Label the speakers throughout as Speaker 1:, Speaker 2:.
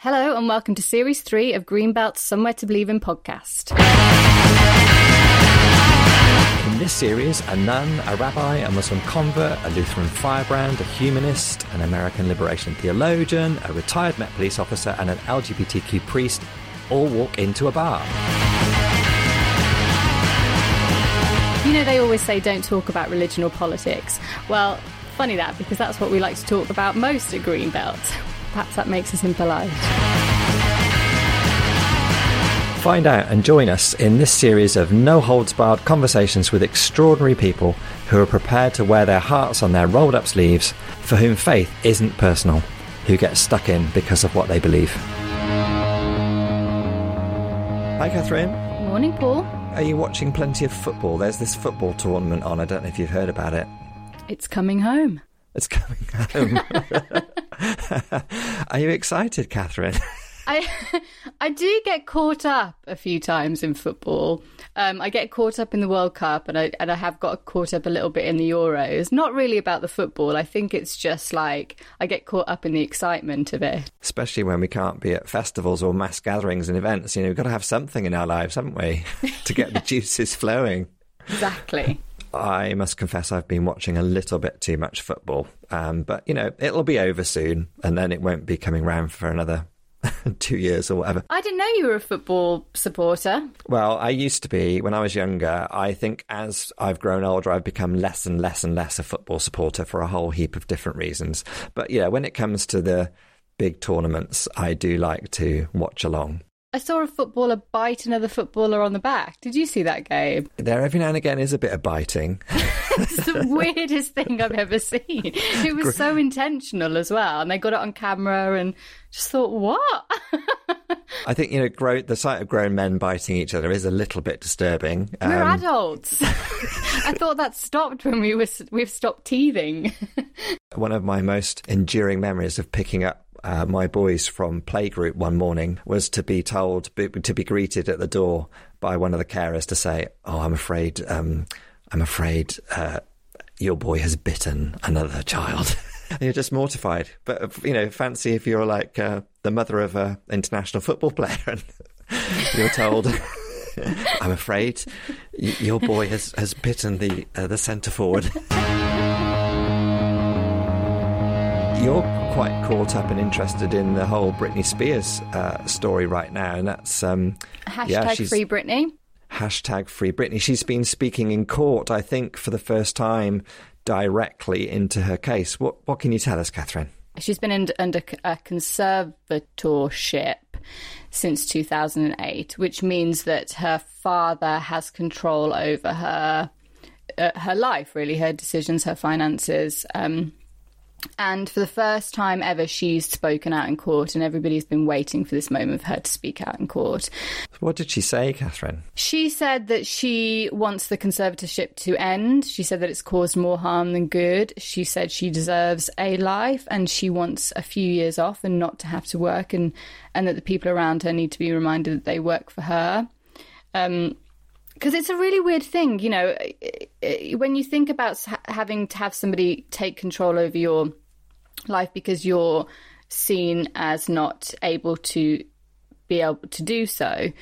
Speaker 1: Hello, and welcome to Series 3 of Greenbelt's Somewhere to Believe in podcast.
Speaker 2: In this series, a nun, a rabbi, a Muslim convert, a Lutheran firebrand, a humanist, an American liberation theologian, a retired Met police officer, and an LGBTQ priest all walk into a bar.
Speaker 1: You know, they always say don't talk about religion or politics. Well, funny that, because that's what we like to talk about most at Greenbelt. Perhaps that makes us impolite.
Speaker 2: Find out and join us in this series of no holds barred conversations with extraordinary people who are prepared to wear their hearts on their rolled up sleeves, for whom faith isn't personal, who get stuck in because of what they believe. Hi, Catherine.
Speaker 1: Morning, Paul.
Speaker 2: Are you watching plenty of football? There's this football tournament on. I don't know if you've heard about it.
Speaker 1: It's coming home.
Speaker 2: It's coming home. Are you excited, Catherine?
Speaker 1: I I do get caught up a few times in football. Um, I get caught up in the World Cup, and I and I have got caught up a little bit in the Euros. Not really about the football. I think it's just like I get caught up in the excitement of it.
Speaker 2: Especially when we can't be at festivals or mass gatherings and events. You know, we've got to have something in our lives, haven't we, to get the juices flowing.
Speaker 1: Exactly.
Speaker 2: I must confess I've been watching a little bit too much football. Um, but, you know, it'll be over soon and then it won't be coming round for another two years or whatever.
Speaker 1: I didn't know you were a football supporter.
Speaker 2: Well, I used to be when I was younger. I think as I've grown older, I've become less and less and less a football supporter for a whole heap of different reasons. But yeah, when it comes to the big tournaments, I do like to watch along.
Speaker 1: I saw a footballer bite another footballer on the back. Did you see that game?
Speaker 2: There, every now and again, is a bit of biting.
Speaker 1: it's the weirdest thing I've ever seen. It was so intentional as well, and they got it on camera, and just thought, what?
Speaker 2: I think you know, grow, the sight of grown men biting each other is a little bit disturbing.
Speaker 1: We're um, adults. I thought that stopped when we were we've stopped teething.
Speaker 2: One of my most enduring memories of picking up uh, my boys from playgroup one morning was to be told to be greeted at the door by one of the carers to say, "Oh, I'm afraid, um, I'm afraid uh, your boy has bitten another child." and you're just mortified. But you know, fancy if you're like uh, the mother of an international football player and you're told. I'm afraid your boy has, has bitten the uh, the centre forward. You're quite caught up and interested in the whole Britney Spears uh, story right now, and that's um,
Speaker 1: hashtag yeah, Free Britney.
Speaker 2: Hashtag Free Britney. She's been speaking in court, I think, for the first time directly into her case. What what can you tell us, Catherine?
Speaker 1: She's been in, under a conservatorship since 2008, which means that her father has control over her uh, her life, really, her decisions, her finances. Um, and for the first time ever, she's spoken out in court, and everybody's been waiting for this moment for her to speak out in court.
Speaker 2: What did she say, Catherine?
Speaker 1: She said that she wants the conservatorship to end. She said that it's caused more harm than good. She said she deserves a life and she wants a few years off and not to have to work, and, and that the people around her need to be reminded that they work for her. Um, because it's a really weird thing, you know, when you think about having to have somebody take control over your life because you're seen as not able to be able to do so.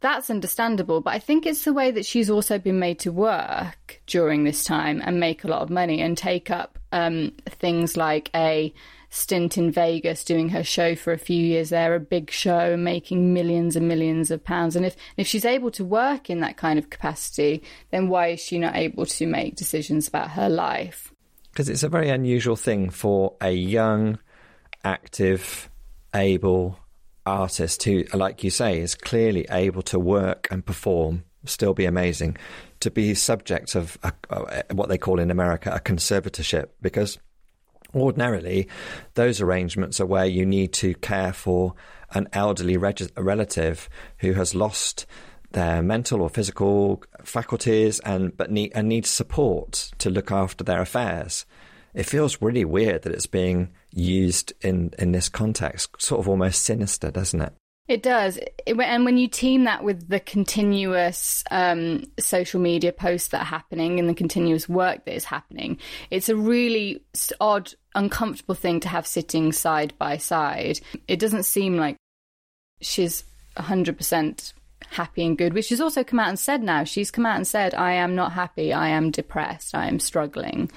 Speaker 1: That's understandable, but I think it's the way that she's also been made to work during this time and make a lot of money and take up um, things like a stint in Vegas doing her show for a few years there, a big show, making millions and millions of pounds. And if if she's able to work in that kind of capacity, then why is she not able to make decisions about her life?
Speaker 2: Because it's a very unusual thing for a young, active, able artist who, like you say, is clearly able to work and perform, still be amazing, to be subject of a, what they call in America a conservatorship because Ordinarily, those arrangements are where you need to care for an elderly reg- relative who has lost their mental or physical faculties and but need and needs support to look after their affairs. It feels really weird that it's being used in in this context, sort of almost sinister, doesn't it?
Speaker 1: It does. It, and when you team that with the continuous um, social media posts that are happening and the continuous work that is happening, it's a really odd, uncomfortable thing to have sitting side by side. It doesn't seem like she's 100% happy and good, which she's also come out and said now. She's come out and said, I am not happy. I am depressed. I am struggling.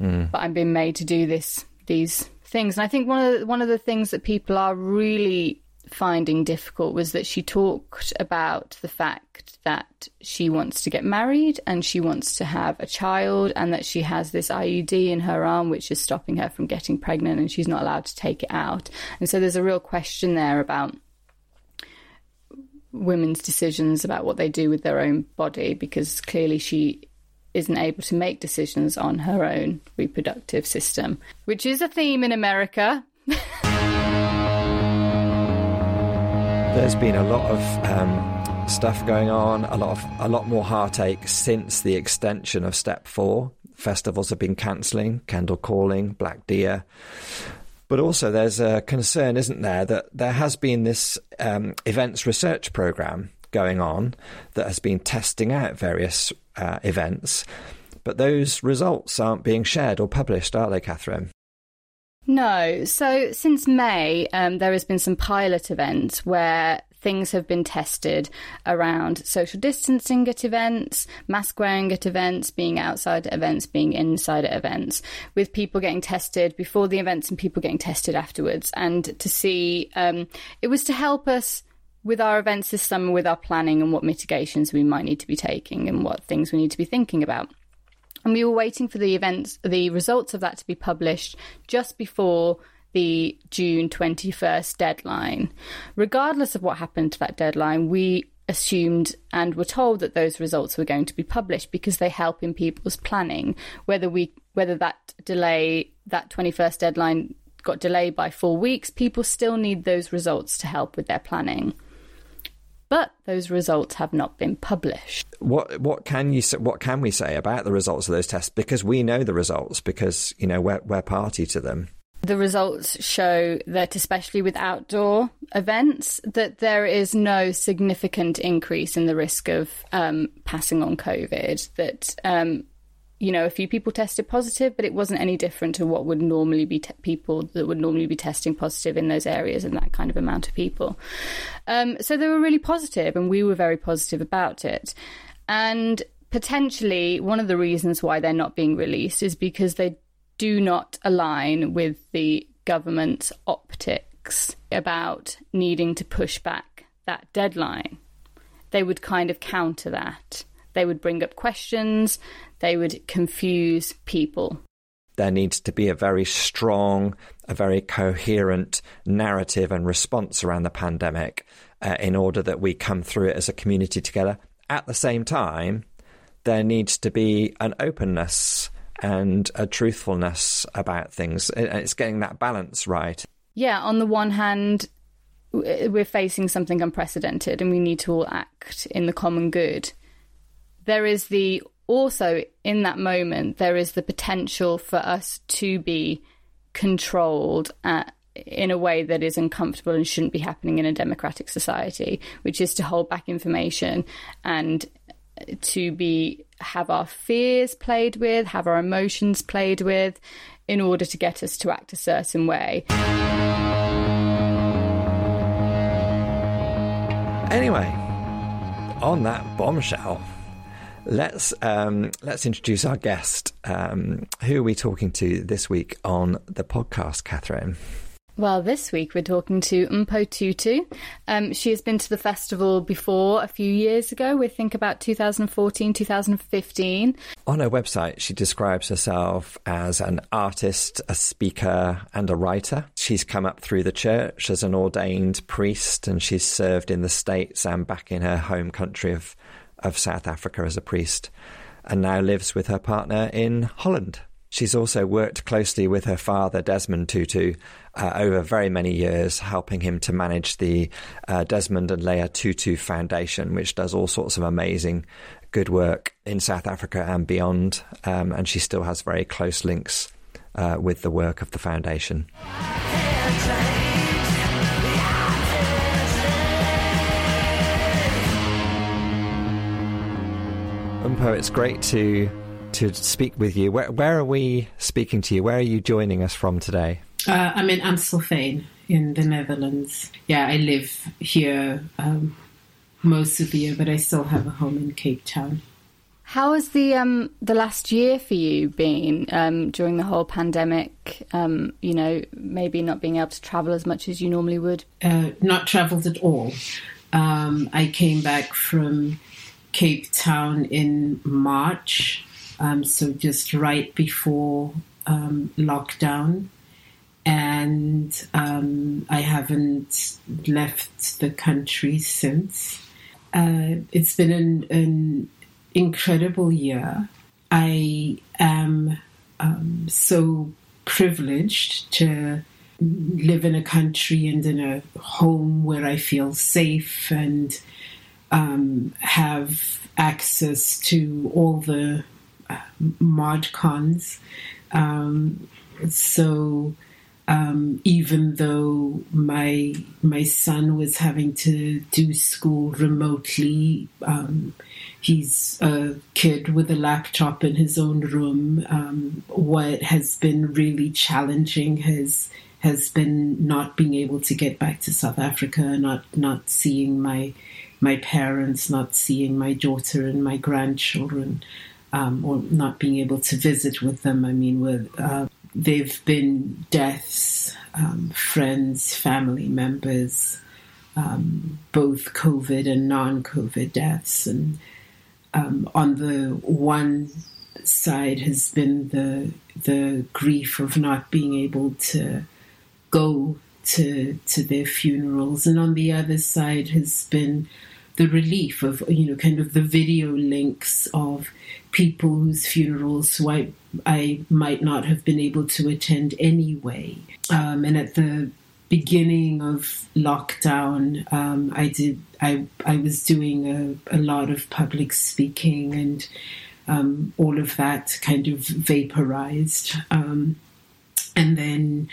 Speaker 1: Mm. But I'm being made to do this, these things. And I think one of the, one of the things that people are really finding difficult was that she talked about the fact that she wants to get married and she wants to have a child and that she has this IUD in her arm which is stopping her from getting pregnant and she's not allowed to take it out. And so there's a real question there about women's decisions about what they do with their own body because clearly she isn't able to make decisions on her own reproductive system, which is a theme in America.
Speaker 2: There's been a lot of um, stuff going on, a lot of a lot more heartache since the extension of Step Four. Festivals have been cancelling, Kendal Calling, Black Deer. But also, there's a concern, isn't there, that there has been this um, events research program going on that has been testing out various uh, events, but those results aren't being shared or published, are they, Catherine?
Speaker 1: No. So since May, um, there has been some pilot events where things have been tested around social distancing at events, mask wearing at events, being outside at events, being inside at events, with people getting tested before the events and people getting tested afterwards. And to see, um, it was to help us with our events this summer with our planning and what mitigations we might need to be taking and what things we need to be thinking about. And we were waiting for the events, the results of that to be published just before the June 21st deadline. Regardless of what happened to that deadline, we assumed and were told that those results were going to be published because they help in people's planning. Whether we whether that delay that 21st deadline got delayed by 4 weeks, people still need those results to help with their planning but those results have not been published.
Speaker 2: What what can you what can we say about the results of those tests? Because we know the results because you know we're we're party to them.
Speaker 1: The results show that, especially with outdoor events, that there is no significant increase in the risk of um, passing on COVID. That um, you know, a few people tested positive, but it wasn't any different to what would normally be te- people that would normally be testing positive in those areas and that kind of amount of people. Um, so they were really positive, and we were very positive about it. And potentially, one of the reasons why they're not being released is because they do not align with the government's optics about needing to push back that deadline. They would kind of counter that. They would bring up questions, they would confuse people.
Speaker 2: There needs to be a very strong, a very coherent narrative and response around the pandemic uh, in order that we come through it as a community together. At the same time, there needs to be an openness and a truthfulness about things. It's getting that balance right.
Speaker 1: Yeah, on the one hand, we're facing something unprecedented and we need to all act in the common good there is the also in that moment there is the potential for us to be controlled at, in a way that is uncomfortable and shouldn't be happening in a democratic society, which is to hold back information and to be have our fears played with, have our emotions played with, in order to get us to act a certain way.
Speaker 2: Anyway, on that bombshell. Let's um, let's introduce our guest. Um, who are we talking to this week on the podcast, Catherine?
Speaker 1: Well, this week we're talking to Mpho Tutu. Um, she has been to the festival before a few years ago. We think about 2014, 2015.
Speaker 2: On her website, she describes herself as an artist, a speaker, and a writer. She's come up through the church as an ordained priest, and she's served in the States and back in her home country of of South Africa as a priest and now lives with her partner in Holland. She's also worked closely with her father, Desmond Tutu, uh, over very many years, helping him to manage the uh, Desmond and Leah Tutu Foundation, which does all sorts of amazing good work in South Africa and beyond. Um, and she still has very close links uh, with the work of the foundation. Mpho, it's great to to speak with you. Where, where are we speaking to you? Where are you joining us from today?
Speaker 3: Uh, I'm in Amstelveen in the Netherlands. Yeah, I live here um, most of the year, but I still have a home in Cape Town.
Speaker 1: How has the um, the last year for you been um, during the whole pandemic? Um, you know, maybe not being able to travel as much as you normally would.
Speaker 3: Uh, not travelled at all. Um, I came back from Cape Town in March, um, so just right before um, lockdown, and I haven't left the country since. Uh, it's been an, an incredible year. I am um, so privileged to live in a country and in a home where I feel safe and um, have access to all the uh, mod cons. Um, so um, even though my my son was having to do school remotely, um, he's a kid with a laptop in his own room. Um, what has been really challenging has has been not being able to get back to South Africa, not not seeing my my parents, not seeing my daughter and my grandchildren, um, or not being able to visit with them. I mean, with uh, they've been deaths, um, friends, family members, um, both COVID and non-COVID deaths, and um, on the one side has been the the grief of not being able to go to to their funerals, and on the other side has been the relief of you know kind of the video links of people whose funerals I I might not have been able to attend anyway, um, and at the beginning of lockdown, um, I did I I was doing a, a lot of public speaking and um, all of that kind of vaporized, um, and then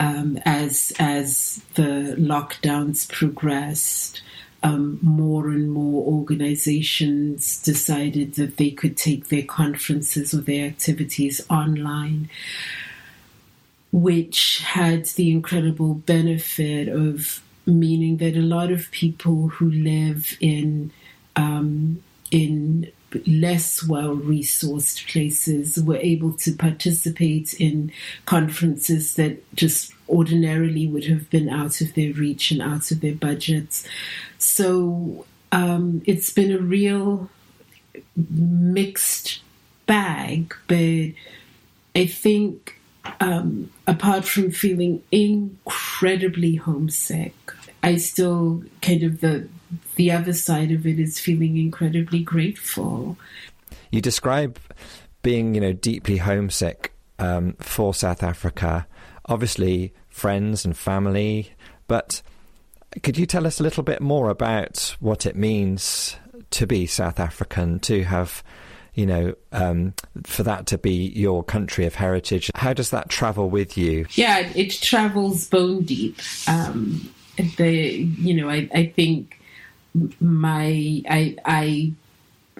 Speaker 3: um, as as the lockdowns progressed. Um, more and more organizations decided that they could take their conferences or their activities online which had the incredible benefit of meaning that a lot of people who live in um, in less well resourced places were able to participate in conferences that just ordinarily would have been out of their reach and out of their budgets. So um, it's been a real mixed bag, but I think um, apart from feeling incredibly homesick, I still kind of the the other side of it is feeling incredibly grateful.
Speaker 2: You describe being, you know, deeply homesick um, for South Africa. Obviously, friends and family, but could you tell us a little bit more about what it means to be South African, to have you know, um, for that to be your country of heritage. How does that travel with you?
Speaker 3: Yeah, it travels bone deep. Um, the you know, I, I think my I I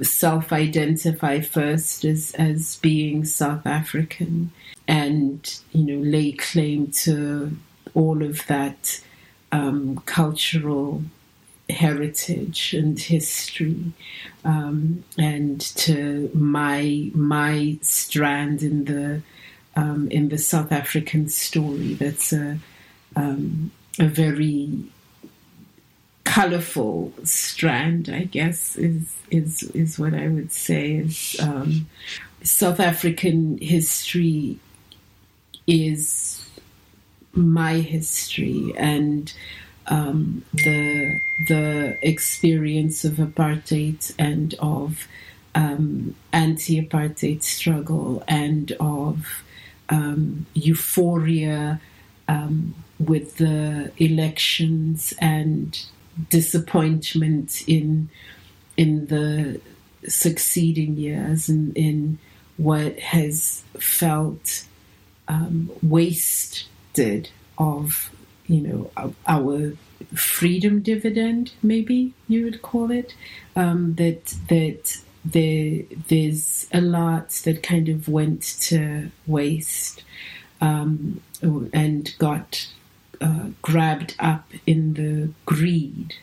Speaker 3: self-identify first as as being South African, and you know, lay claim to all of that um, cultural heritage and history um, and to my my strand in the um, in the South African story. That's a um, a very colorful strand I guess is is is what I would say. Is um, South African history is my history and um, the the experience of apartheid and of um, anti-apartheid struggle and of um, euphoria um, with the elections and disappointment in in the succeeding years and in what has felt um, wasted of you know, our freedom dividend, maybe you would call it, um, that that there, there's a lot that kind of went to waste um, and got uh, grabbed up in the greed.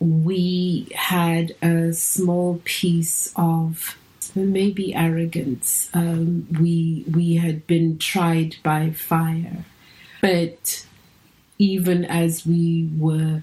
Speaker 3: We had a small piece of maybe arrogance. Um, we we had been tried by fire, but even as we were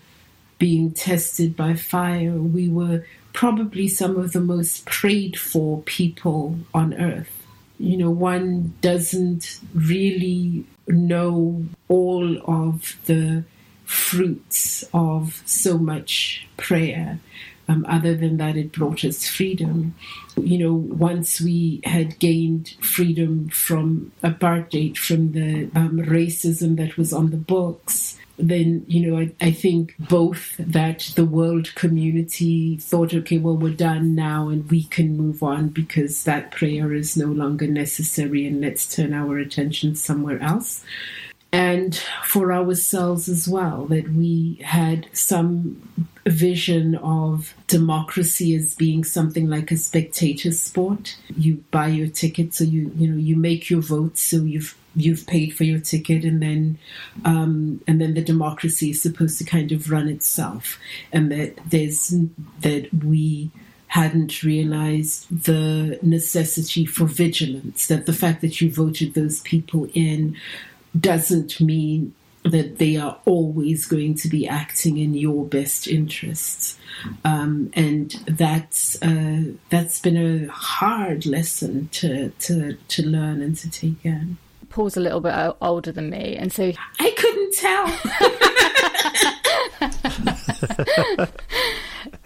Speaker 3: being tested by fire, we were probably some of the most prayed for people on earth. You know, one doesn't really know all of the fruits of so much prayer. Um, other than that, it brought us freedom. You know, once we had gained freedom from apartheid, from the um, racism that was on the books, then you know I, I, think both that the world community thought okay well we're done now and we can move on because that prayer is no longer necessary and let's turn our attention somewhere else. And for ourselves as well that we had some vision of democracy as being something like a spectator sport. You buy your ticket so you you know you make your vote so you've you've paid for your ticket and then um, and then the democracy is supposed to kind of run itself and that there's that we hadn't realized the necessity for vigilance that the fact that you voted those people in doesn't mean that they are always going to be acting in your best interests, um, and that's uh, that's been a hard lesson to to to learn and to take in.
Speaker 1: Paul's a little bit older than me, and so
Speaker 3: I
Speaker 1: couldn't tell.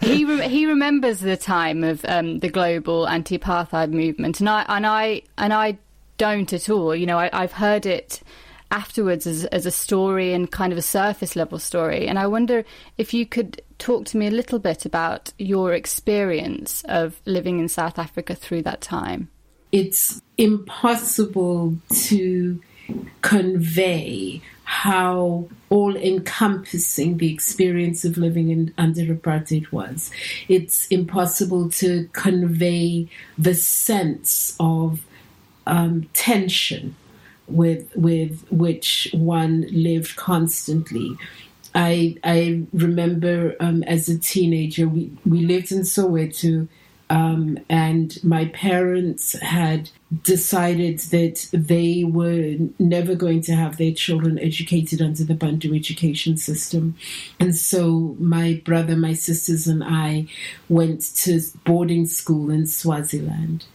Speaker 1: he re- he remembers the time of um, the global anti-apartheid movement, and I and I and I don't at all. You know, I, I've heard it afterwards as, as a story and kind of a surface level story. And I wonder if you could talk to me a little bit about your experience of living in South Africa through that time
Speaker 3: it's impossible to convey how all encompassing the experience of living in, under apartheid was. It's impossible to convey the sense of um, tension with with which one lived constantly. I I remember um, as a teenager we, we lived in Soweto um, and my parents had decided that they were never going to have their children educated under the Bantu education system. And so my brother, my sisters, and I went to boarding school in Swaziland.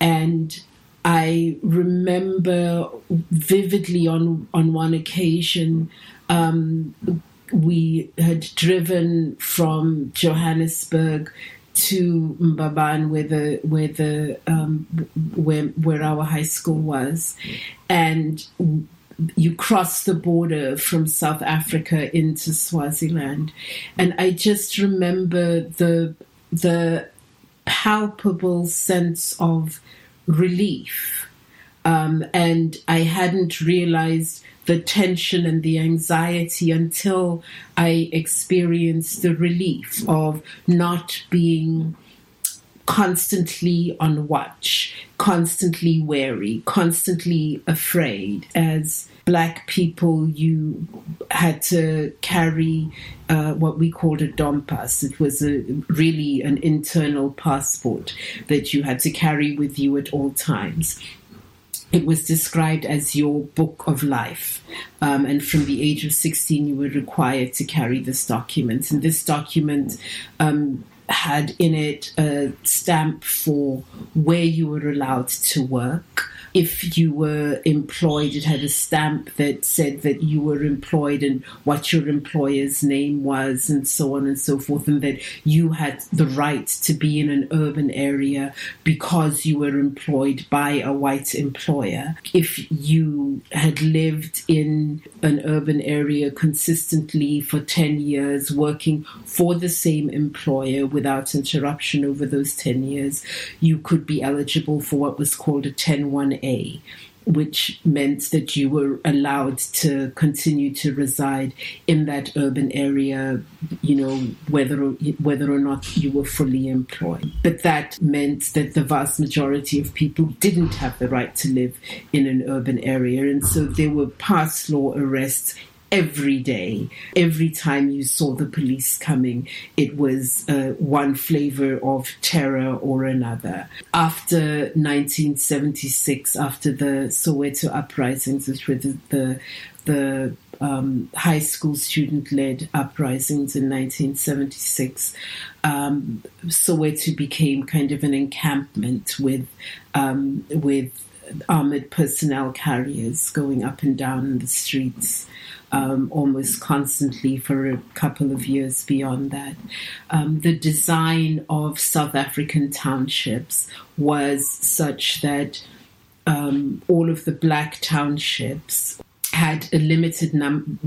Speaker 3: And I remember vividly on, on one occasion, um, we had driven from Johannesburg to Mbabane, where the where the um, where where our high school was, and you cross the border from South Africa into Swaziland, and I just remember the the palpable sense of relief, um, and I hadn't realized the tension and the anxiety until I experienced the relief of not being constantly on watch, constantly wary, constantly afraid. As black people, you had to carry uh, what we called a dompas. It was a, really an internal passport that you had to carry with you at all times it was described as your book of life. Um, and from the age of 16, you were required to carry this document. And this document um, had in it a stamp for where you were allowed to work, if you were employed, it had a stamp that said that you were employed and what your employer's name was, and so on and so forth, and that you had the right to be in an urban area because you were employed by a white employer. If you had lived in an urban area consistently for 10 years, working for the same employer without interruption over those 10 years, you could be eligible for what was called a 10 1 a. which meant that you were allowed to continue to reside in that urban area, you know, whether whether or not you were fully employed. But that meant that the vast majority of people didn't have the right to live in an urban area, and so there were pass law arrests every day. Every time you saw the police coming, it was uh, one flavor of terror or another. After 1976, after the Soweto uprisings, which were the, the, the um, high school student led uprisings in 1976, um, Soweto became kind of an encampment with, um, with armored personnel carriers going up and down the streets um, almost constantly for a couple of years beyond that. Um, the design of South African townships was such that um, all of the black townships had a limited num-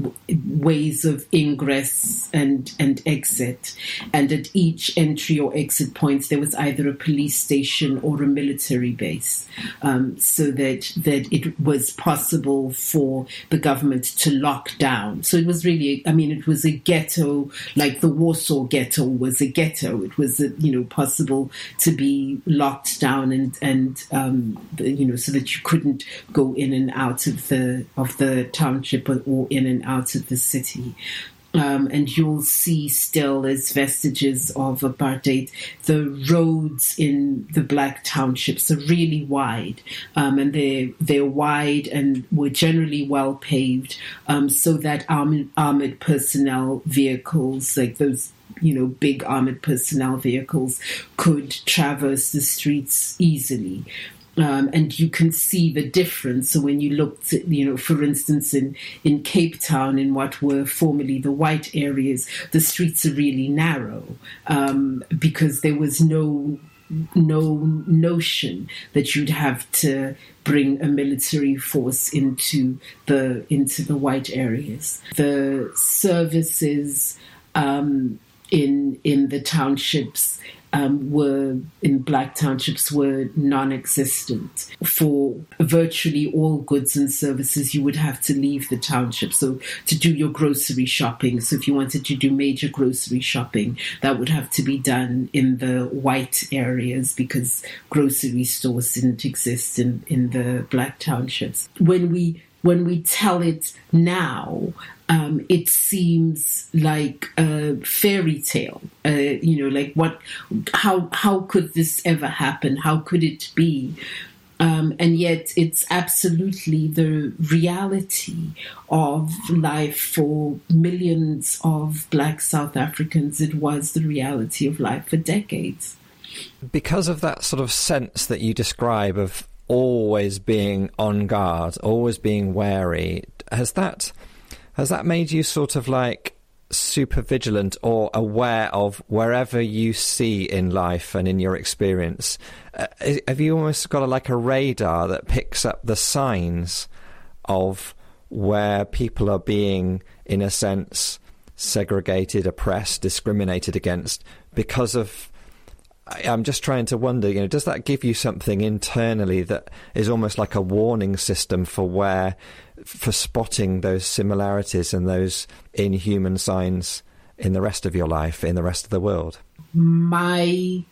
Speaker 3: ways of ingress and and exit, and at each entry or exit points there was either a police station or a military base, um, so that that it was possible for the government to lock down. So it was really, I mean, it was a ghetto like the Warsaw ghetto was a ghetto. It was a, you know possible to be locked down and and um, you know so that you couldn't go in and out of the of the township or in and out of the city. Um, and you'll see still as vestiges of apartheid. The roads in the black townships are really wide, um, and they're they're wide and were generally well paved, um, so that armored, armored personnel vehicles like those you know, big armored personnel vehicles could traverse the streets easily. Um, and you can see the difference. So when you looked, at, you know, for instance, in in Cape Town, in what were formerly the white areas, the streets are really narrow um, because there was no no notion that you'd have to bring a military force into the into the white areas. The services um, in in the townships um, were in black townships were non-existent. For virtually all goods and services, you would have to leave the township. So to do your grocery shopping, so if you wanted to do major grocery shopping, that would have to be done in the white areas because grocery stores didn't exist in, in the black townships. When we when we tell it now, um, it seems like a fairy tale. Uh, you know, like what? How how could this ever happen? How could it be? Um, and yet, it's absolutely the reality of life for millions of Black South Africans. It was the reality of life for decades.
Speaker 2: Because of that sort of sense that you describe of always being on guard, always being wary, has that has that made you sort of like super vigilant or aware of wherever you see in life and in your experience? Uh, have you almost got a, like a radar that picks up the signs of where people are being, in a sense, segregated, oppressed, discriminated against because of I'm just trying to wonder, you know, does that give you something internally that is almost like a warning system for where, for spotting those similarities and those inhuman signs in the rest of your life, in the rest of the world?
Speaker 3: My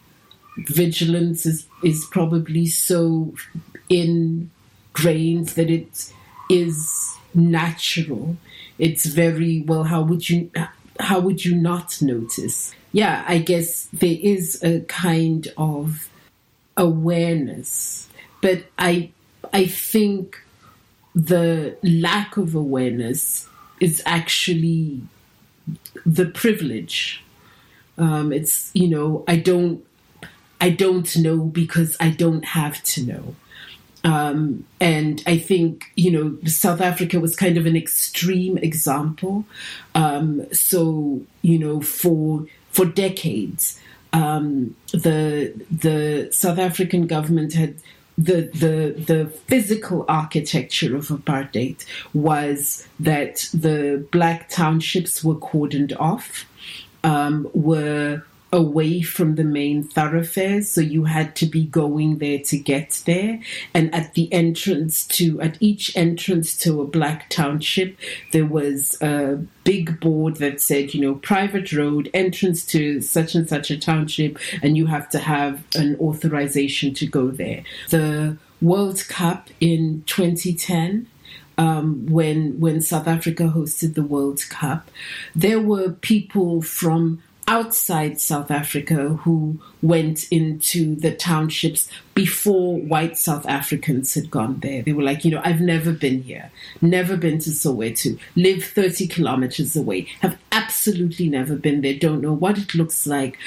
Speaker 3: vigilance is, is probably so ingrained that it is natural. It's very well. How would you? How would you not notice? yeah, I guess there is a kind of awareness, but I I think the lack of awareness is actually the privilege. Um, it's you know I don't I don't know because I don't have to know. Um, and I think, you know, South Africa was kind of an extreme example. Um, so, you know, for for decades. Um, the the South African government had the the the physical architecture of apartheid was that the black townships were cordoned off, um, were away from the main thoroughfares, so you had to be going there to get there. And at the entrance to, at each entrance to a black township, there was a big board that said, you know, private road, entrance to such and such a township, and you have to have an authorization to go there. The World Cup in 2010 um, when when South Africa hosted the World Cup, there were people from outside South Africa who went into the townships before white South Africans had gone there. They were like, you know, I've never been here, never been to Soweto, live 30 kilometers away, have absolutely never been there, don't know what it looks like.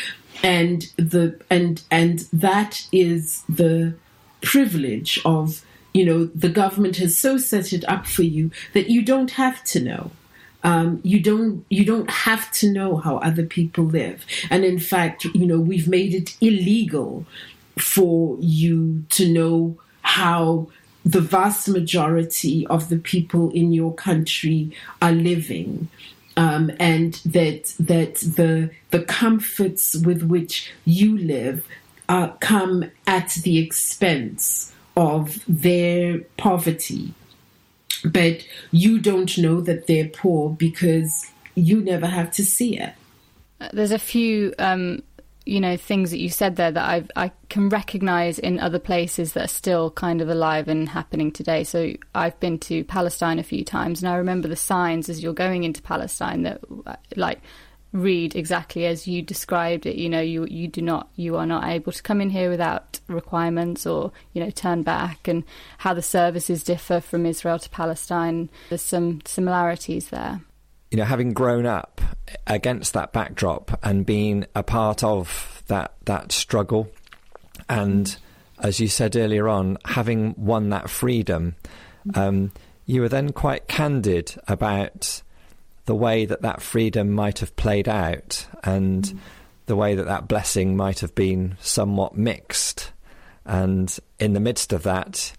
Speaker 3: And the and and that is the privilege of you know the government has so set it up for you that you don't have to know um, you don't you don't have to know how other people live. And in fact you know we've made it illegal for you to know how the vast majority of the people in your country are living. Um, and that that the the comforts with which you live uh, come at the expense of their poverty but you don't know that they're poor because you never have to see it.
Speaker 1: Uh, there's a few, um, you know, things that you said there that I've, I can recognise in other places that are still kind of alive and happening today. So I've been to Palestine a few times, and I remember the signs as you're going into Palestine that, uh, like, read exactly as you described it. You know, you you do not you are not able to come in here without requirements or you know turn back, and how the services differ from Israel to Palestine. There's some similarities there.
Speaker 2: You know, having grown up against that backdrop and being a part of that that struggle, and as you said earlier on, having won that freedom, um, you were then quite candid about the way that that freedom might have played out and mm. the way that that blessing might have been somewhat mixed. And in the midst of that,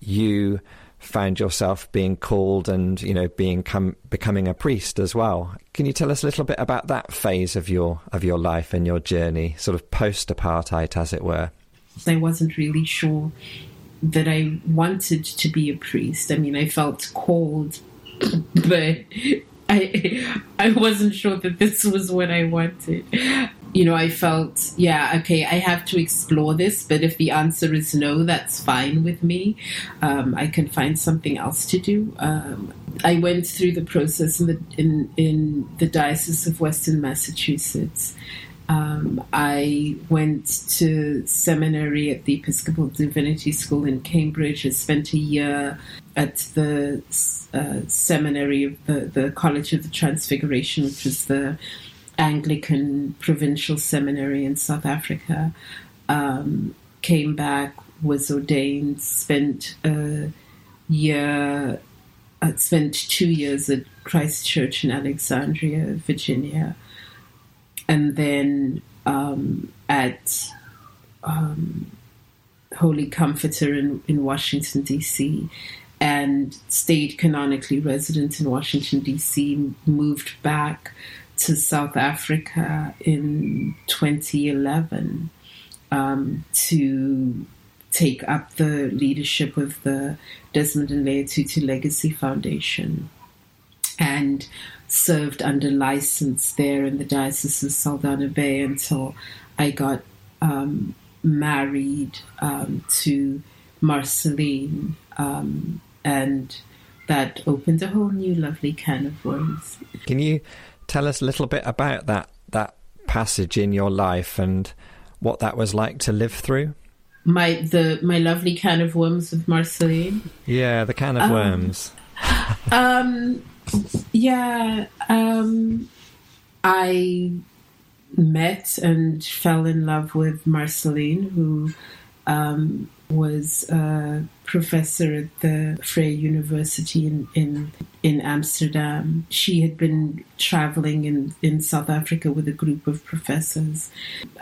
Speaker 2: you found yourself being called and you know being com- becoming a priest as well. Can you tell us a little bit about that phase of your of your life and your journey, sort of post apartheid, as it were?
Speaker 3: I wasn't really sure that I wanted to be a priest. I mean, I felt called, but I I wasn't sure that this was what I wanted. You know, I felt, yeah, okay, I have to explore this, but if the answer is no, that's fine with me. Um, I can find something else to do. Um, I went through the process in the in in the Diocese of Western Massachusetts. Um, I went to seminary at the Episcopal Divinity School in Cambridge. I spent a year at the uh, seminary of the, the College of the Transfiguration, which was the Anglican provincial seminary in South Africa. Um, came back, was ordained, spent a year, uh, spent two years at Christ Church in Alexandria, Virginia and then um, at um, Holy Comforter in, in Washington, D.C., and stayed canonically resident in Washington, D.C., moved back to South Africa in 2011 um, to take up the leadership of the Desmond and Leah Tutu Legacy Foundation. And served under license there in the Diocese of Saldanha Bay until I got um, married um, to Marceline, um, and that opens a whole new lovely can of worms.
Speaker 2: Can you tell us a little bit about that that passage in your life and what that was like to live through?
Speaker 3: My the my lovely can of worms with Marceline.
Speaker 2: Yeah, the can of um, worms.
Speaker 3: um, yeah, um, I met and fell in love with Marceline, who um, was a professor at the Vrije University in, in in Amsterdam. She had been traveling in, in South Africa with a group of professors.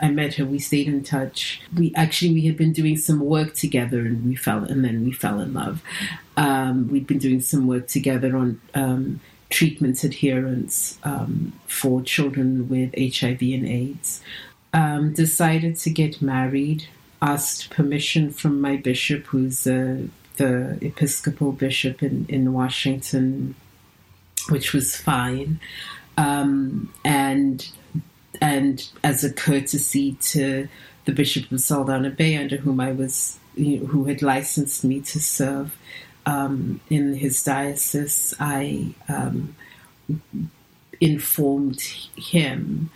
Speaker 3: I met her, we stayed in touch. We actually we had been doing some work together and we fell and then we fell in love. Um, we'd been doing some work together on um, treatment adherence um, for children with HIV and AIDS. um, decided to get married, asked permission from my bishop, who's uh, the Episcopal bishop in, in Washington, which was fine. Um, and and as a courtesy to the Bishop of Saldanha Bay, under whom I was, you know, who had licensed me to serve um, in his diocese, I um, informed him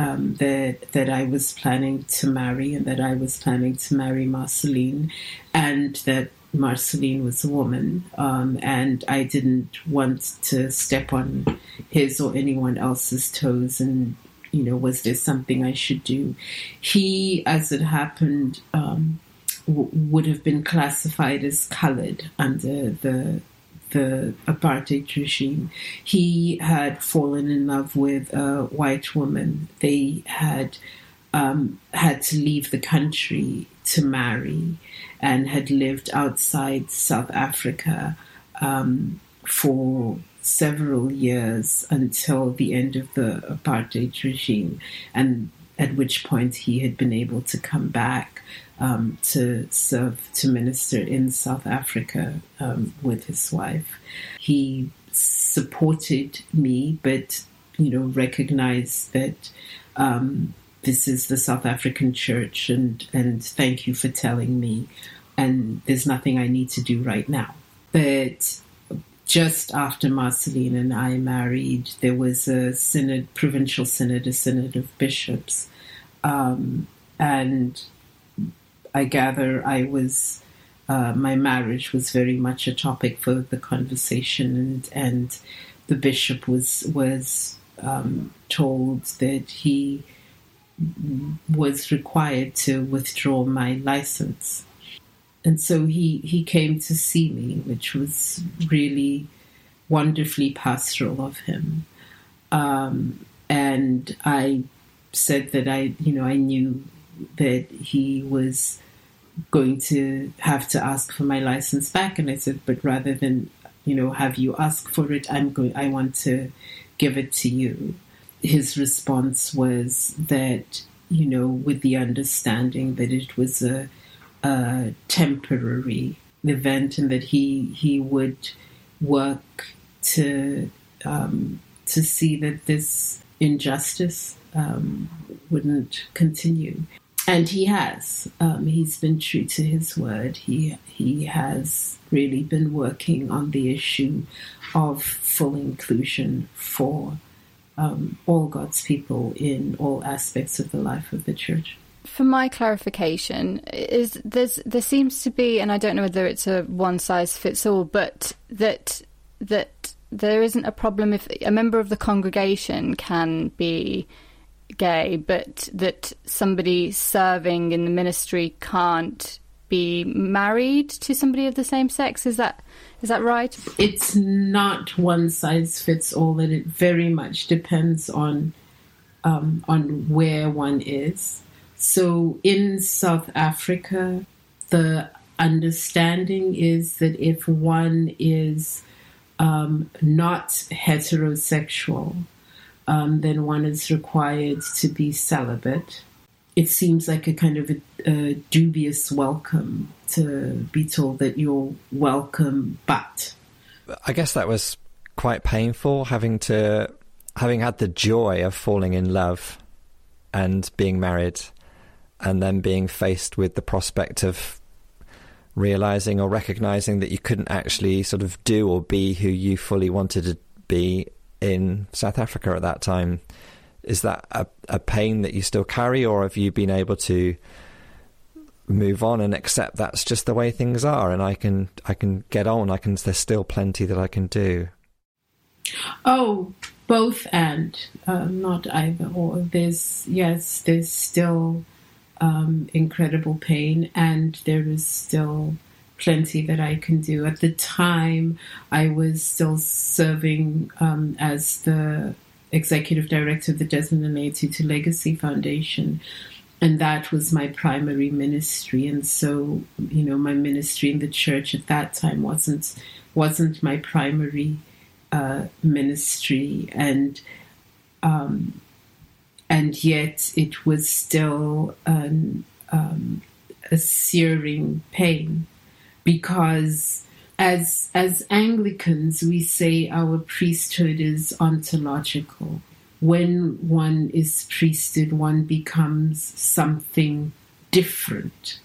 Speaker 3: um, that that I was planning to marry and that I was planning to marry Marceline, and that Marceline was a woman, um, and I didn't want to step on his or anyone else's toes. And you know, was there something I should do? He, as it happened, um, w- would have been classified as coloured under the the apartheid regime. He had fallen in love with a white woman. They had um, had to leave the country to marry and had lived outside South Africa um, for several years until the end of the apartheid regime, and at which point he had been able to come back um, to serve, to minister in South Africa um, with his wife. He supported me, but you know, recognized that um, this is the South African church, and and thank you for telling me. And there's nothing I need to do right now. But just after Marceline and I married, there was a synod, provincial synod, a synod of bishops, um, and I gather I was. Uh, my marriage was very much a topic for the conversation, and and the bishop was was um, told that he was required to withdraw my license. And so he, he came to see me, which was really wonderfully pastoral of him. Um, and I said that I, you know, I knew that he was going to have to ask for my license back. And I said, but rather than, you know, have you ask for it, I'm going, I want to give it to you his response was that, you know, with the understanding that it was a, a temporary event and that he he would work to um, to see that this injustice um, wouldn't continue. And he has. Um, he's been true to his word. He he has really been working on the issue of full inclusion for um, all God's people in all aspects of the life of the church.
Speaker 1: For my clarification, is there's there seems to be, and I don't know whether it's a one size fits all, but that that there isn't a problem if a member of the congregation can be gay, but that somebody serving in the ministry can't be married to somebody of the same sex. Is that is that right?
Speaker 3: It's not one size fits all. and it very much depends on um, on where one is. So in South Africa, the understanding is that if one is um, not heterosexual, um, then one is required to be celibate it seems like a kind of a, a, dubious welcome to be told that you're welcome, but.
Speaker 2: I guess that was quite painful having to, having had the joy of falling in love and being married, and then being faced with the prospect of realizing or recognizing that you couldn't actually sort of do or be who you fully wanted to be in South Africa at that time is that a, a pain that you still carry, or have you been able to move on and accept that's just the way things are, and I can I can get on. I can. There's still plenty that I can do.
Speaker 3: Oh, both and uh, not either or. There's yes, there's still um, incredible pain, and there is still plenty that I can do. At the time, I was still serving um, as the executive director of the Desmond and Tutu Legacy Foundation. And that was my primary ministry. And so, you know, my ministry in the church at that time wasn't wasn't my primary uh, ministry. And um, and yet it was still an, um, a searing pain because as as Anglicans we say our priesthood is ontological. When one is priested, one becomes something different.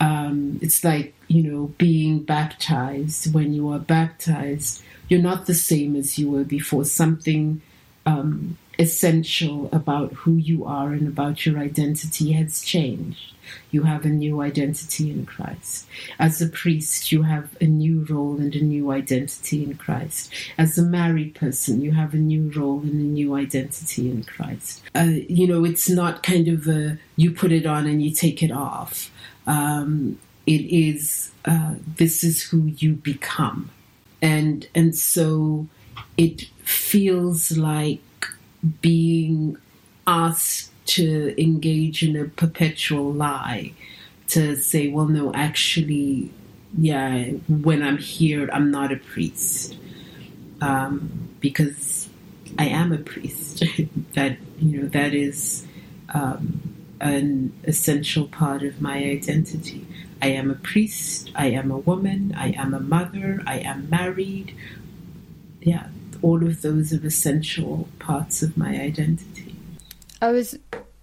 Speaker 3: Um, it's like you know being baptized. When you are baptized, you're not the same as you were before. Something um, essential about who you are and about your identity has changed. You have a new identity in Christ. As a priest, you have a new role and a new identity in Christ. As a married person, you have a new role and a new identity in Christ. Uh, you know, it's not kind of a you put it on and you take it off. Um, it is uh, this is who you become, and and so it feels like being asked to engage in a perpetual lie to say, well, no, actually, yeah, when I'm here, I'm not a priest. Um, because I am a priest. that, you know, that is um, an essential part of my identity. I am a priest, I am a woman, I am a mother, I am married. Yeah, all of those are essential parts of my identity.
Speaker 1: I was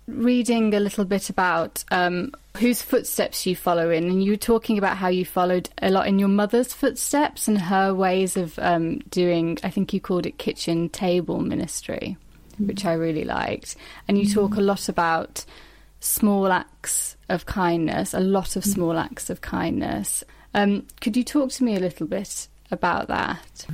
Speaker 1: reading a little bit about um, whose footsteps you follow in, and you were talking about how you followed a lot in your mother's footsteps and her ways of um, doing, I think you called it kitchen table ministry, mm-hmm. which I really liked. And you mm-hmm. talk a lot about small acts of kindness, a lot of mm-hmm. small acts of kindness. Um, could you talk to me a little bit about that?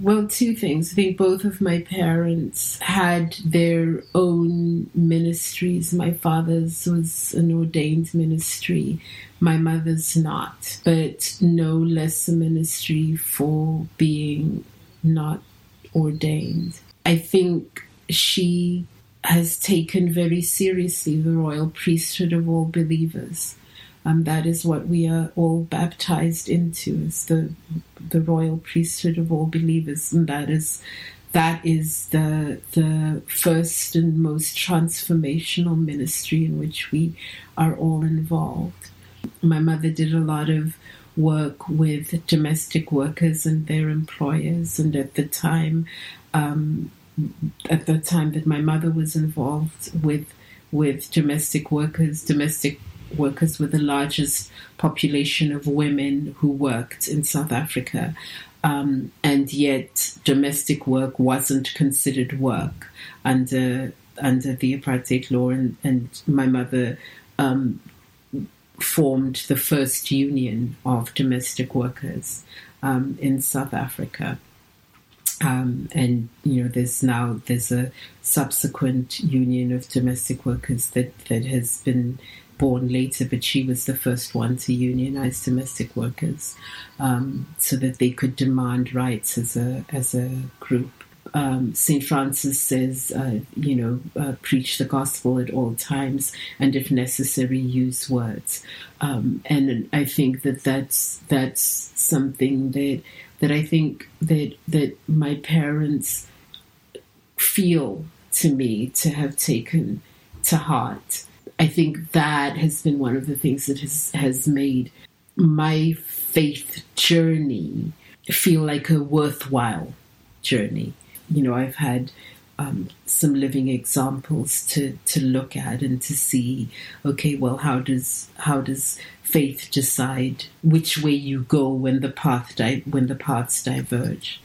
Speaker 3: Well, two things. I think both of my parents had their own ministries. My father's was an ordained ministry, my mother's not, but no less a ministry for being not ordained. I think she has taken very seriously the royal priesthood of all believers. Um, that is what we are all baptized into, is the the royal priesthood of all believers, and that is that is the the first and most transformational ministry in which we are all involved. My mother did a lot of work with domestic workers and their employers, and at the time, um, at the time that my mother was involved with with domestic workers, domestic workers were the largest population of women who worked in South Africa. Um, and yet, domestic work wasn't considered work under under the apartheid law. And, and my mother um, formed the first union of domestic workers um, in South Africa. Um, and you know, there's now there's a subsequent union of domestic workers that that has been born later, but she was the first one to unionize domestic workers um, so that they could demand rights as a as a group. Um, St. Francis says, uh, you know, uh, preach the gospel at all times, and if necessary, use words. Um, and I think that that's that's something that that I think that that my parents feel to me to have taken to heart. I think that has been one of the things that has, has made my faith journey feel like a worthwhile journey. You know, I've had um, some living examples to, to look at and to see. Okay, well, how does how does faith decide which way you go when the path di- when the paths diverge?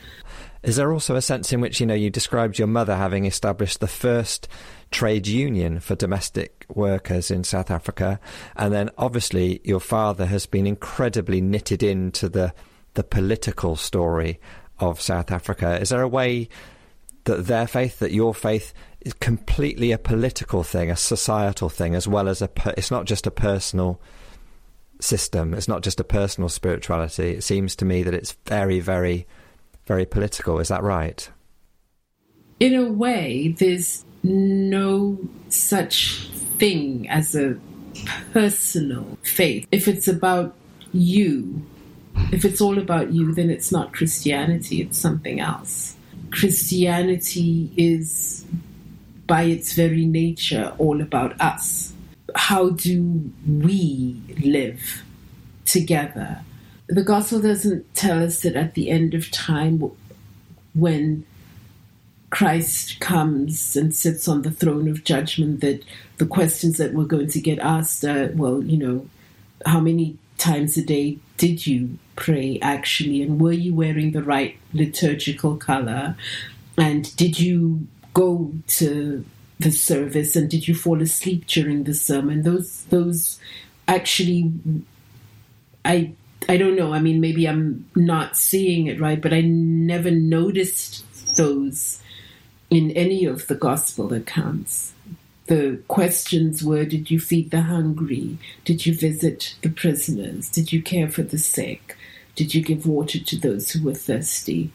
Speaker 2: Is there also a sense in which you know you described your mother having established the first trade union for domestic workers in South Africa. And then obviously your father has been incredibly knitted into the the political story of South Africa. Is there a way that their faith, that your faith, is completely a political thing, a societal thing, as well as a? Per- it's not just a personal system. It's not just a personal spirituality. It seems to me that it's very, very, very political. Is that right?
Speaker 3: In a way, there's no such thing as a personal faith. If it's about you, if it's all about you, then it's not Christianity, it's something else. Christianity is by its very nature, all about us. How do we live together? The gospel doesn't tell us that at the end of time, when Christ comes and sits on the throne of judgment, that the questions that we're going to get asked are, well, you know, how many times a day did you pray actually? And were you wearing the right liturgical color? And did you go to the service and did you fall asleep during the sermon? Those those actually I I don't know. I mean maybe I'm not seeing it right, but I never noticed those in any of the gospel accounts. The questions were Did you feed the hungry? Did you visit the prisoners? Did you care for the sick? Did you give water to those who were thirsty?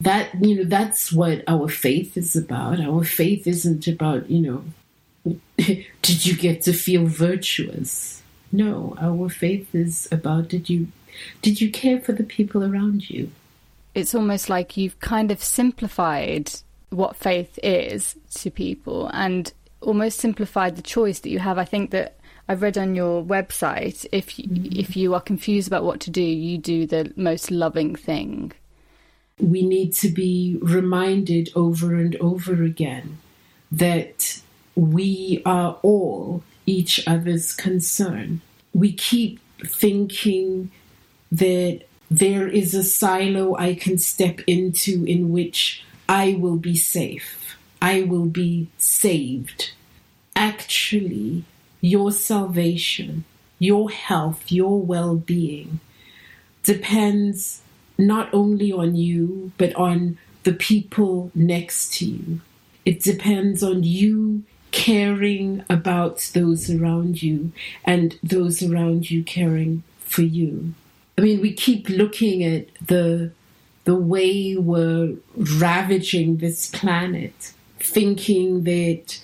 Speaker 3: That, you know, that's what our faith is about. Our faith isn't about, you know, did you get to feel virtuous? No, our faith is about did you did you care for the people around you?
Speaker 1: It's almost like you've kind of simplified what faith is to people and almost simplified the choice that you have. I think that I've read on your website if you, mm-hmm. if you are confused about what to do, you do the most loving thing.
Speaker 3: We need to be reminded over and over again that we are all each other's concern. We keep thinking that there is a silo I can step into in which I will be safe. I will be saved. Actually, your salvation, your health, your well being depends not only on you, but on the people next to you. It depends on you caring about those around you and those around you caring for you. I mean, we keep looking at the the way we're ravaging this planet, thinking that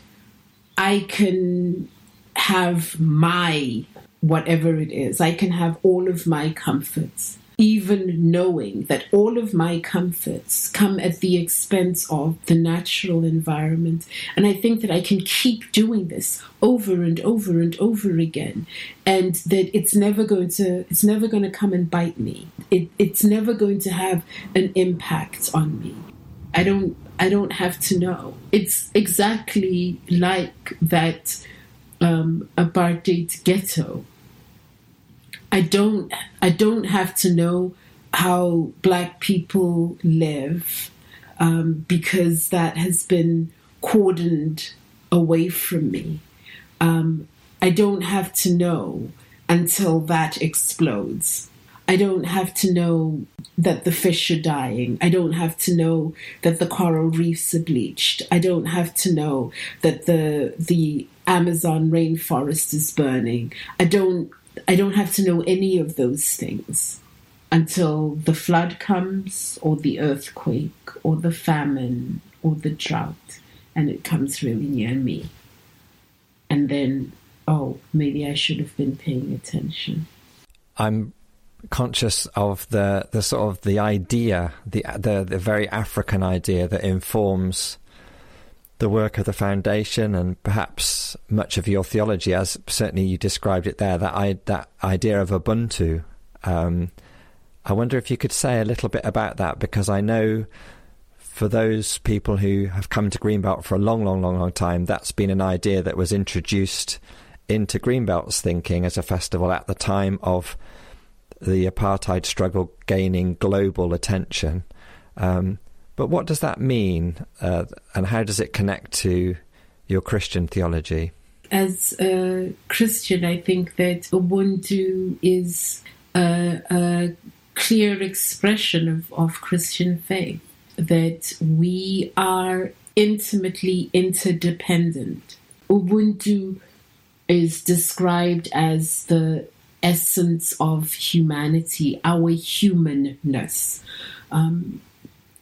Speaker 3: I can have my whatever it is, I can have all of my comforts, even knowing that all of my comforts come at the expense of the natural environment. And I think that I can keep doing this over and over and over again, and that it's never going to it's never going to come and bite me. It, it's never going to have an impact on me. I don't I don't have to know. It's exactly like that um, apartheid ghetto. I don't I don't have to know how black people live um, because that has been cordoned away from me. Um, I don't have to know until that explodes. I don't have to know that the fish are dying. I don't have to know that the coral reefs are bleached. I don't have to know that the the Amazon rainforest is burning. I don't I don't have to know any of those things until the flood comes or the earthquake or the famine or the drought and it comes really near me. And then oh, maybe I should have been paying attention.
Speaker 2: I'm conscious of the the sort of the idea, the the the very African idea that informs the work of the foundation and perhaps much of your theology, as certainly you described it there. That I, that idea of Ubuntu. Um, I wonder if you could say a little bit about that because I know for those people who have come to Greenbelt for a long, long, long, long time, that's been an idea that was introduced into Greenbelt's thinking as a festival at the time of the apartheid struggle gaining global attention. Um, but what does that mean, uh, and how does it connect to your Christian theology?
Speaker 3: As a Christian, I think that Ubuntu is a, a clear expression of, of Christian faith, that we are intimately interdependent. Ubuntu is described as the essence of humanity, our humanness. Um,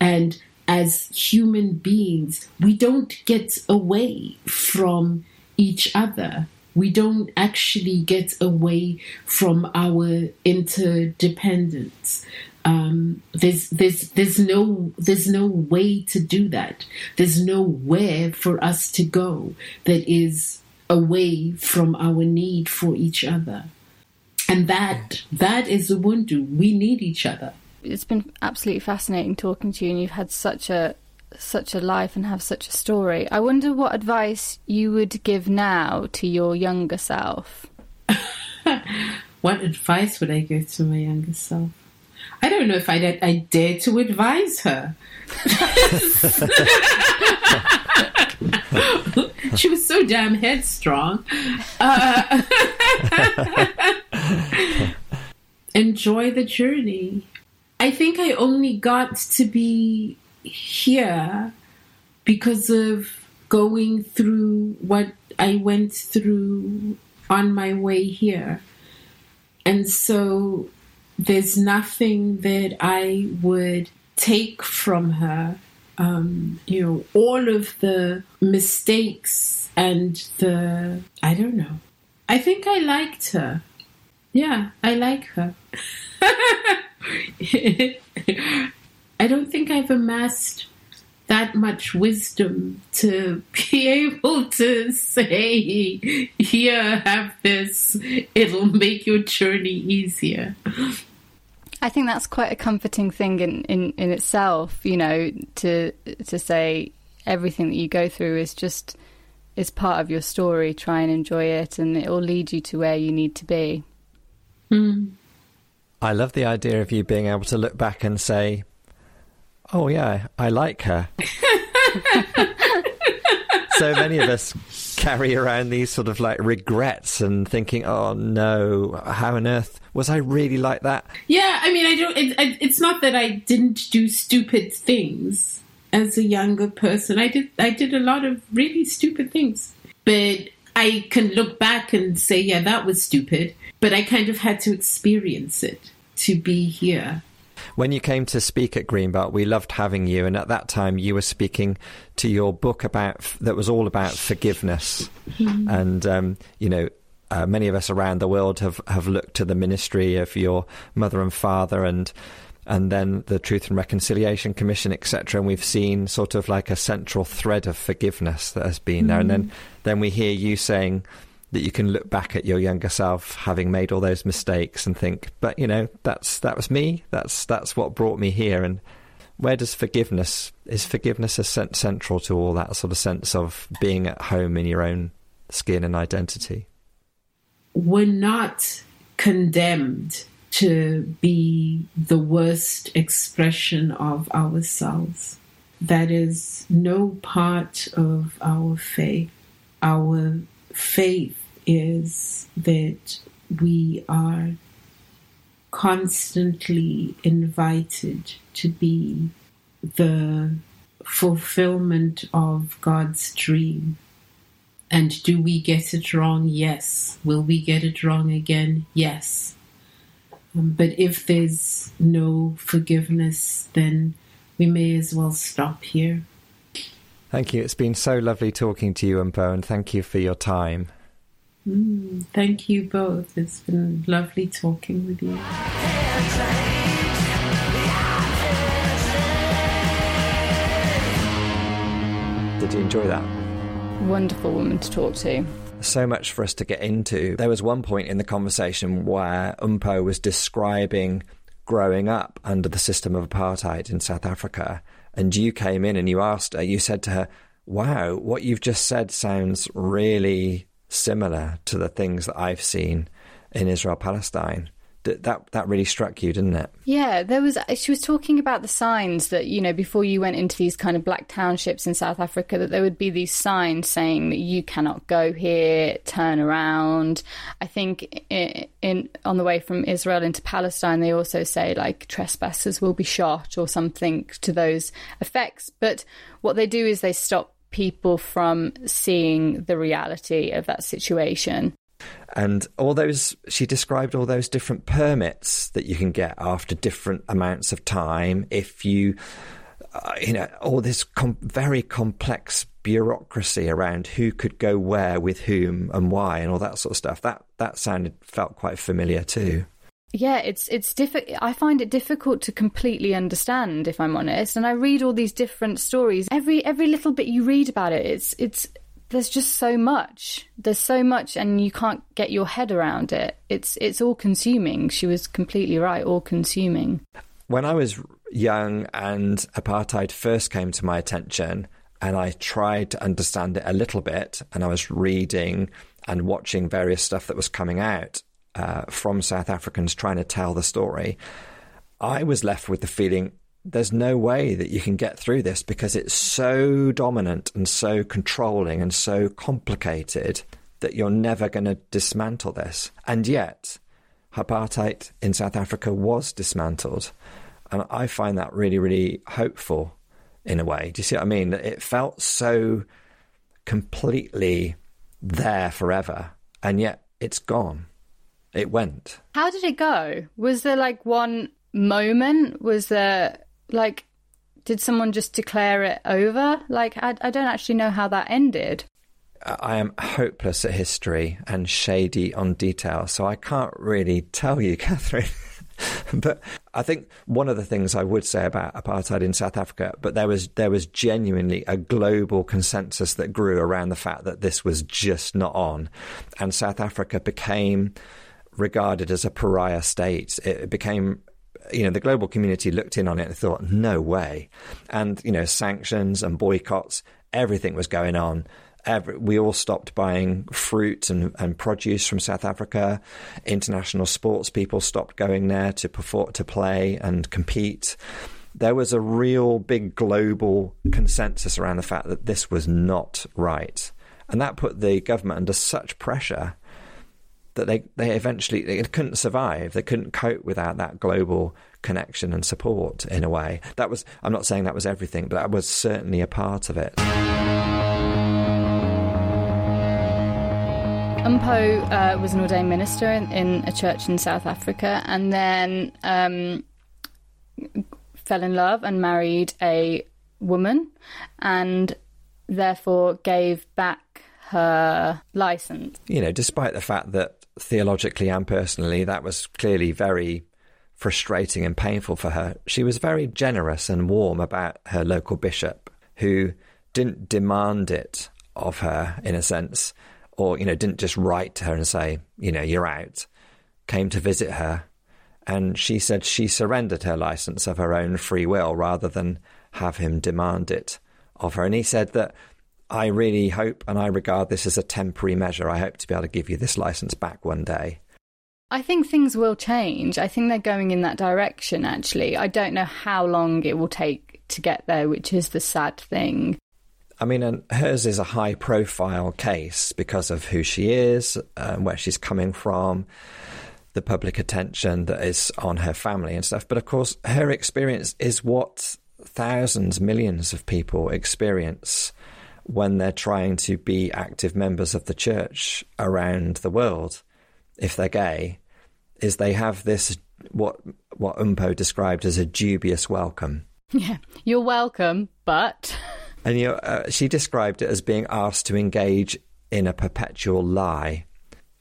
Speaker 3: and as human beings, we don't get away from each other. we don't actually get away from our interdependence. Um, there's there's there's no there's no way to do that. There's nowhere for us to go that is away from our need for each other. And that that is Ubuntu. We need each other.
Speaker 1: It's been absolutely fascinating talking to you, and you've had such a such a life and have such a story. I wonder what advice you would give now to your younger self.
Speaker 3: what advice would I give to my younger self? I don't know if I I dare to advise her. she was so damn headstrong. Uh, enjoy the journey. I think I only got to be here because of going through what I went through on my way here. And so there's nothing that I would take from her um, you know, all of the mistakes and the, I don't know. I think I liked her. Yeah, I like her. I don't think I've amassed that much wisdom to be able to say, here, have this, it'll make your journey easier.
Speaker 1: I think that's quite a comforting thing in, in, in itself, you know, to to say everything that you go through is just is part of your story. Try and enjoy it, and it will lead you to where you need to be.
Speaker 3: Mm.
Speaker 2: I love the idea of you being able to look back and say, "Oh yeah, I like her." so many of us carry around these sort of like regrets and thinking, "Oh no, how on earth was I really like that?"
Speaker 3: Yeah, I mean, I don't. It, it's not that I didn't do stupid things as a younger person. I did. I did a lot of really stupid things, but I can look back and say, "Yeah, that was stupid." But I kind of had to experience it to be here
Speaker 2: when you came to speak at Greenbelt, we loved having you, and at that time you were speaking to your book about that was all about forgiveness, mm-hmm. and um, you know. Uh, many of us around the world have, have looked to the ministry of your mother and father and and then the Truth and Reconciliation Commission, etc. And we've seen sort of like a central thread of forgiveness that has been mm-hmm. there. And then, then we hear you saying, that you can look back at your younger self having made all those mistakes and think, but you know, that's that was me. That's that's what brought me here. And where does forgiveness is forgiveness a central to all that sort of sense of being at home in your own skin and identity?
Speaker 3: We're not condemned to be the worst expression of ourselves. That is no part of our faith. Our faith is that we are constantly invited to be the fulfillment of God's dream. And do we get it wrong? Yes. Will we get it wrong again? Yes. Um, but if there's no forgiveness, then we may as well stop here.
Speaker 2: Thank you. It's been so lovely talking to you, Mpho, and thank you for your time.
Speaker 3: Mm, thank you both. It's been lovely talking with you.
Speaker 2: Did you enjoy that?
Speaker 1: Wonderful woman to talk to.
Speaker 2: So much for us to get into. There was one point in the conversation where Mpho was describing growing up under the system of apartheid in South Africa and you came in and you asked her, you said to her, Wow, what you've just said sounds really similar to the things that I've seen in Israel Palestine that that really struck you, didn't it?
Speaker 1: Yeah, there was. She was talking about the signs that you know before you went into these kind of black townships in South Africa, that there would be these signs saying that you cannot go here, turn around. I think in, in on the way from Israel into Palestine, they also say like trespassers will be shot or something to those effects. But what they do is they stop people from seeing the reality of that situation.
Speaker 2: And all those, she described all those different permits that you can get after different amounts of time if you, uh, you know, all this com- very complex bureaucracy around who could go where with whom and why and all that sort of stuff. That that sounded felt quite familiar too.
Speaker 1: Yeah, it's it's difficult. I find it difficult to completely understand, if I'm honest. And I read all these different stories. Every every little bit you read about it, it's it's there's just so much. There's so much, and you can't get your head around it. It's it's all consuming. She was completely right. All consuming.
Speaker 2: When I was young and apartheid first came to my attention, and I tried to understand it a little bit, and I was reading and watching various stuff that was coming out uh, from South Africans trying to tell the story. I was left with the feeling there's no way that you can get through this because it's so dominant and so controlling and so complicated that you're never going to dismantle this. And yet, apartheid in South Africa was dismantled. And I find that really, really hopeful in a way. Do you see what I mean? It felt so completely there forever, and yet it's gone. It went.
Speaker 1: How did it go? Was there like one moment? Was there like, did someone just declare it over? Like, I, I don't actually know how that ended.
Speaker 2: I am hopeless at history and shady on detail, so I can't really tell you, Catherine. but I think one of the things I would say about apartheid in South Africa, but there was there was genuinely a global consensus that grew around the fact that this was just not on, and South Africa became regarded as a pariah state. It became you know, the global community looked in on it and thought, no way. And, you know, sanctions and boycotts, everything was going on. Every, we all stopped buying fruit and, and produce from South Africa. International sports people stopped going there to perform, to play and compete. There was a real big global consensus around the fact that this was not right. And that put the government under such pressure that they, they eventually they couldn't survive. They couldn't cope without that global connection and support in a way. That was I'm not saying that was everything, but that was certainly a part of it.
Speaker 1: Mpho uh, was an ordained minister in, in, a church in South Africa and then um, fell in love and married a woman and therefore gave back her license.
Speaker 2: You know, despite the fact that theologically and personally, that was clearly very frustrating and painful for her. She was very generous and warm about her local bishop, who didn't demand it of her in a sense, or you know, didn't just write to her and say, you know, you're out. Came to visit her, and she said she surrendered her license of her own free will rather than have him demand it of her. And he said that I really hope and I regard this as a temporary measure. I hope to be able to give you this license back one day.
Speaker 1: I think things will change. I think they're going in that direction, actually. I don't know how long it will take to get there, which is the sad thing.
Speaker 2: I mean, and hers is a high profile case because of who she is, and where she's coming from, the public attention that is on her family and stuff. But of course, her experience is what thousands, millions of people experience when they're trying to be active members of the church around the world, if they're gay, is they have this what what Mpho described as a dubious welcome.
Speaker 1: Yeah, you're welcome, but
Speaker 2: and you uh, she described it as being asked to engage in a perpetual lie.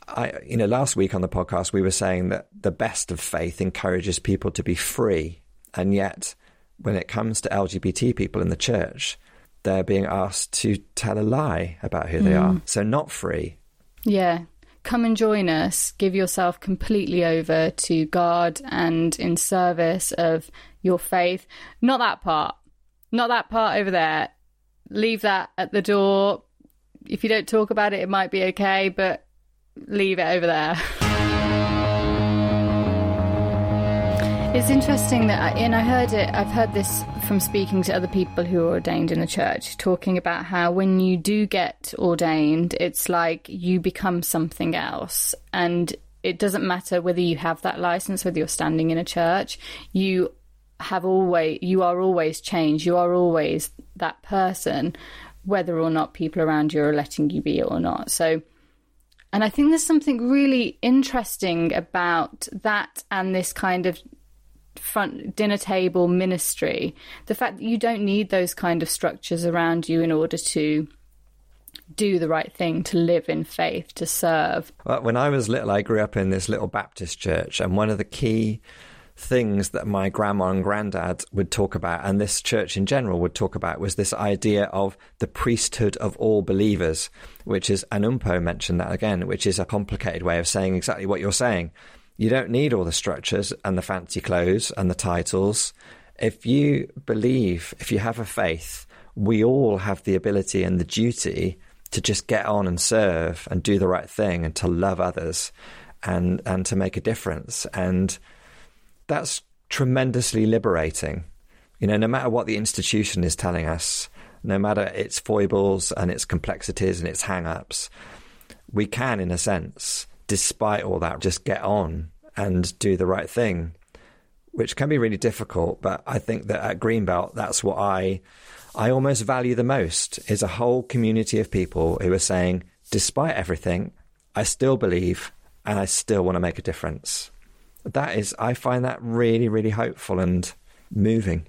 Speaker 2: I, you know, last week on the podcast we were saying that the best of faith encourages people to be free, and yet when it comes to LGBT people in the church, they're being asked to tell a lie about who mm. they are. Mm. So not free.
Speaker 1: Yeah. Come and join us. Give yourself completely over to God and in service of your faith. Not that part. Not that part over there. Leave that at the door. If you don't talk about it, it might be okay, but leave it over there. It's interesting that, I, and I heard it, I've heard this from speaking to other people who are ordained in the church, talking about how when you do get ordained, it's like you become something else. And it doesn't matter whether you have that license, whether you're standing in a church, you have always, you are always changed. You are always that person, whether or not people around you are letting you be or not. So, and I think there's something really interesting about that and this kind of front dinner table ministry the fact that you don't need those kind of structures around you in order to do the right thing, to live in faith, to serve.
Speaker 2: Well, when I was little, I grew up in this little Baptist church, and one of the key things that my grandma and granddad would talk about, and this church in general would talk about, was this idea of the priesthood of all believers, which is, and Mpho mentioned that again, which is a complicated way of saying exactly what you're saying. You don't need all the structures and the fancy clothes and the titles. If you believe, if you have a faith, we all have the ability and the duty to just get on and serve and do the right thing and to love others and and to make a difference and that's tremendously liberating. You know, no matter what the institution is telling us, no matter its foibles and its complexities and its hang ups, we can, in a sense, despite all that, just get on and do the right thing, which can be really difficult. But I think that at Greenbelt, that's what I, I almost value the most is a whole community of people who are saying, despite everything, I still believe and I still want to make a difference that is, I find that really, really hopeful and moving.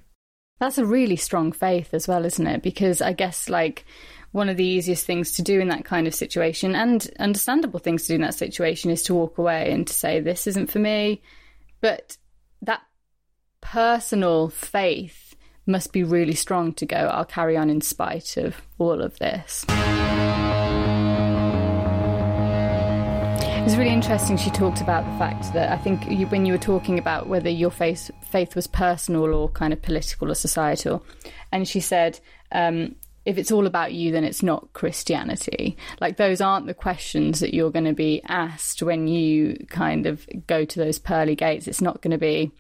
Speaker 1: That's a really strong faith as well, isn't it? Because I guess, like, one of the easiest things to do in that kind of situation and understandable things to do in that situation is to walk away and to say, this isn't for me. But that personal faith must be really strong to go, I'll carry on in spite of all of this. was really interesting. She talked about the fact that I think you, when you were talking about whether your faith faith was personal or kind of political or societal, and she said. Um, if it's all about you, then it's not Christianity. Like, those aren't the questions that you're going to be asked when you kind of go to those pearly gates. It's not going to be,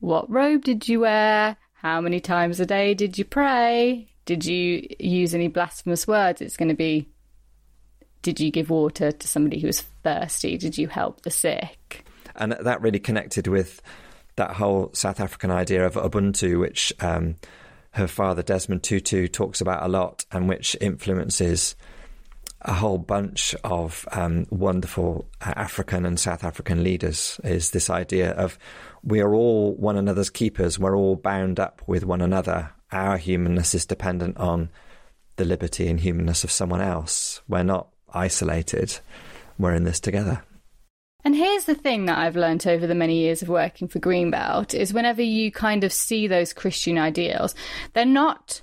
Speaker 1: what robe did you wear? How many times a day did you pray? Did you use any blasphemous words? It's going to be, did you give water to somebody who was thirsty? Did you help the sick?
Speaker 2: And that really connected with that whole South African idea of Ubuntu, which um, her father Desmond Tutu talks about a lot, and which influences a whole bunch of um, wonderful African and South African leaders. Is this idea of we are all one another's keepers. We're all bound up with one another. Our humanness is dependent on the liberty and humanness of someone else. We're not isolated. We're in this together.
Speaker 1: And here's the thing that I've learned over the many years of working for Greenbelt is whenever you kind of see those Christian ideals, they're not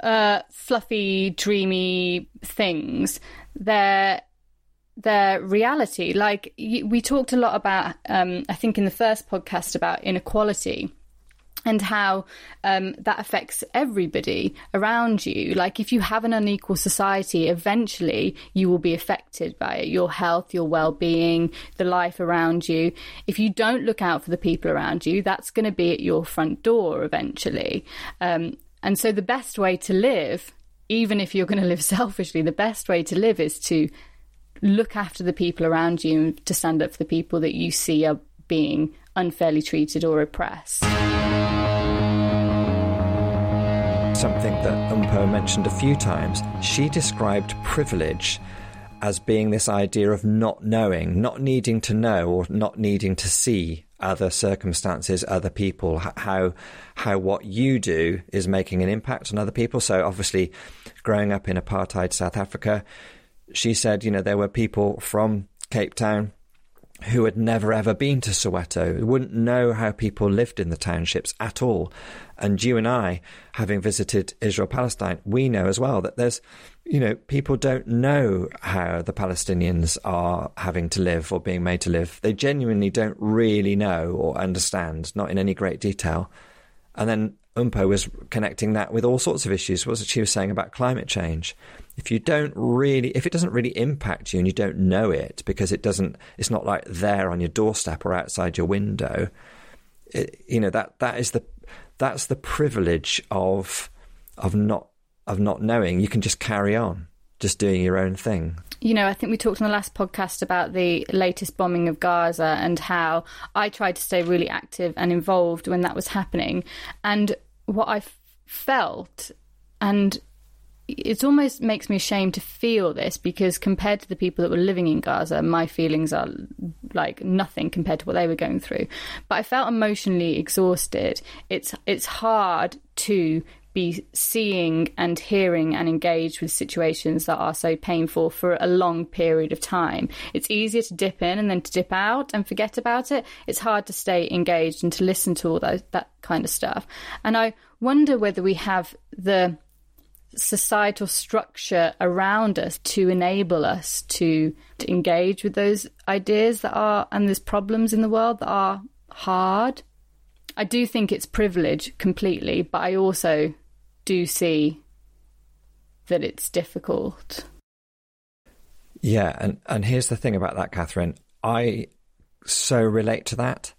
Speaker 1: uh, fluffy, dreamy things. They're their reality. Like we talked a lot about, um, I think in the first podcast about inequality and how um, that affects everybody around you. Like, if you have an unequal society, eventually you will be affected by it your health, your well being, the life around you. If you don't look out for the people around you, that's going to be at your front door eventually. Um, and so, the best way to live, even if you're going to live selfishly, the best way to live is to look after the people around you and to stand up for the people that you see are being unfairly treated or oppressed
Speaker 2: something that Mpho mentioned a few times. She described privilege as being this idea of not knowing, not needing to know or not needing to see other circumstances, other people, how how what you do is making an impact on other people. So obviously, growing up in apartheid South Africa, she said, you know, there were people from Cape Town who had never ever been to Soweto, wouldn't know how people lived in the townships at all. And you and I, having visited Israel Palestine, we know as well that there's, you know, people don't know how the Palestinians are having to live or being made to live. They genuinely don't really know or understand, not in any great detail. And then Mpho was connecting that with all sorts of issues. What she was saying about climate change? If you don't really, if it doesn't really impact you and you don't know it because it doesn't, it's not like there on your doorstep or outside your window. It, you know that that is the that's the privilege of of not of not knowing. You can just carry on, just doing your own thing.
Speaker 1: You know, I think we talked on the last podcast about the latest bombing of Gaza and how I tried to stay really active and involved when that was happening. And what I felt, and it almost makes me ashamed to feel this because compared to the people that were living in Gaza, my feelings are like nothing compared to what they were going through. But I felt emotionally exhausted. It's it's hard to be seeing and hearing and engaged with situations that are so painful for a long period of time. It's easier to dip in and then to dip out and forget about it. It's hard to stay engaged and to listen to all that, that kind of stuff. And I wonder whether we have the societal structure around us to enable us to, to engage with those ideas that are, and there's problems in the world that are hard. I do think it's privilege completely, but I also do see that it's difficult.
Speaker 2: Yeah, and, and here's the thing about that, Catherine. I so relate to that.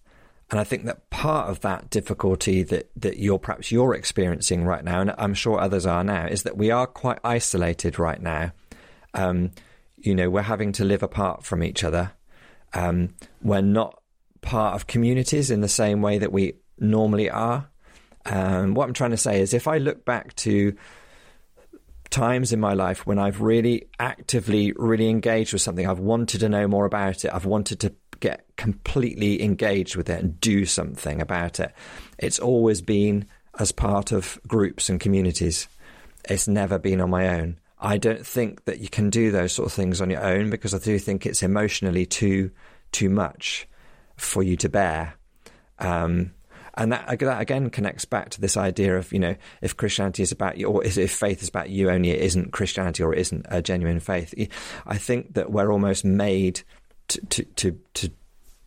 Speaker 2: And I think that part of that difficulty that, that you're perhaps you're experiencing right now, and I'm sure others are now, is that we are quite isolated right now. Um, you know, we're having to live apart from each other. Um, we're not part of communities in the same way that we normally are. Um, what I'm trying to say is, if I look back to times in my life when I've really actively, really engaged with something, I've wanted to know more about it, I've wanted to get completely engaged with it and do something about it. It's always been as part of groups and communities. It's never been on my own. I don't think that you can do those sort of things on your own because I do think it's emotionally too too much for you to bear. Um, and that, that again connects back to this idea of you know if Christianity is about you or if faith is about you only, it isn't Christianity or it isn't a genuine faith. I think that we're almost made to to to,